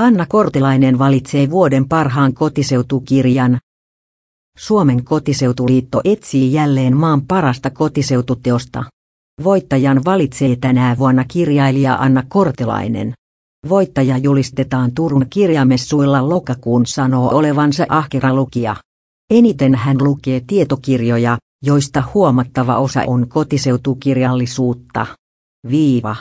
Anna Kortilainen valitsee vuoden parhaan kotiseutukirjan. Suomen kotiseutuliitto etsii jälleen maan parasta kotiseututeosta. Voittajan valitsee tänä vuonna kirjailija Anna Kortilainen. Voittaja julistetaan Turun kirjamessuilla lokakuun sanoo olevansa ahkera lukija. Eniten hän lukee tietokirjoja, joista huomattava osa on kotiseutukirjallisuutta. Viiva.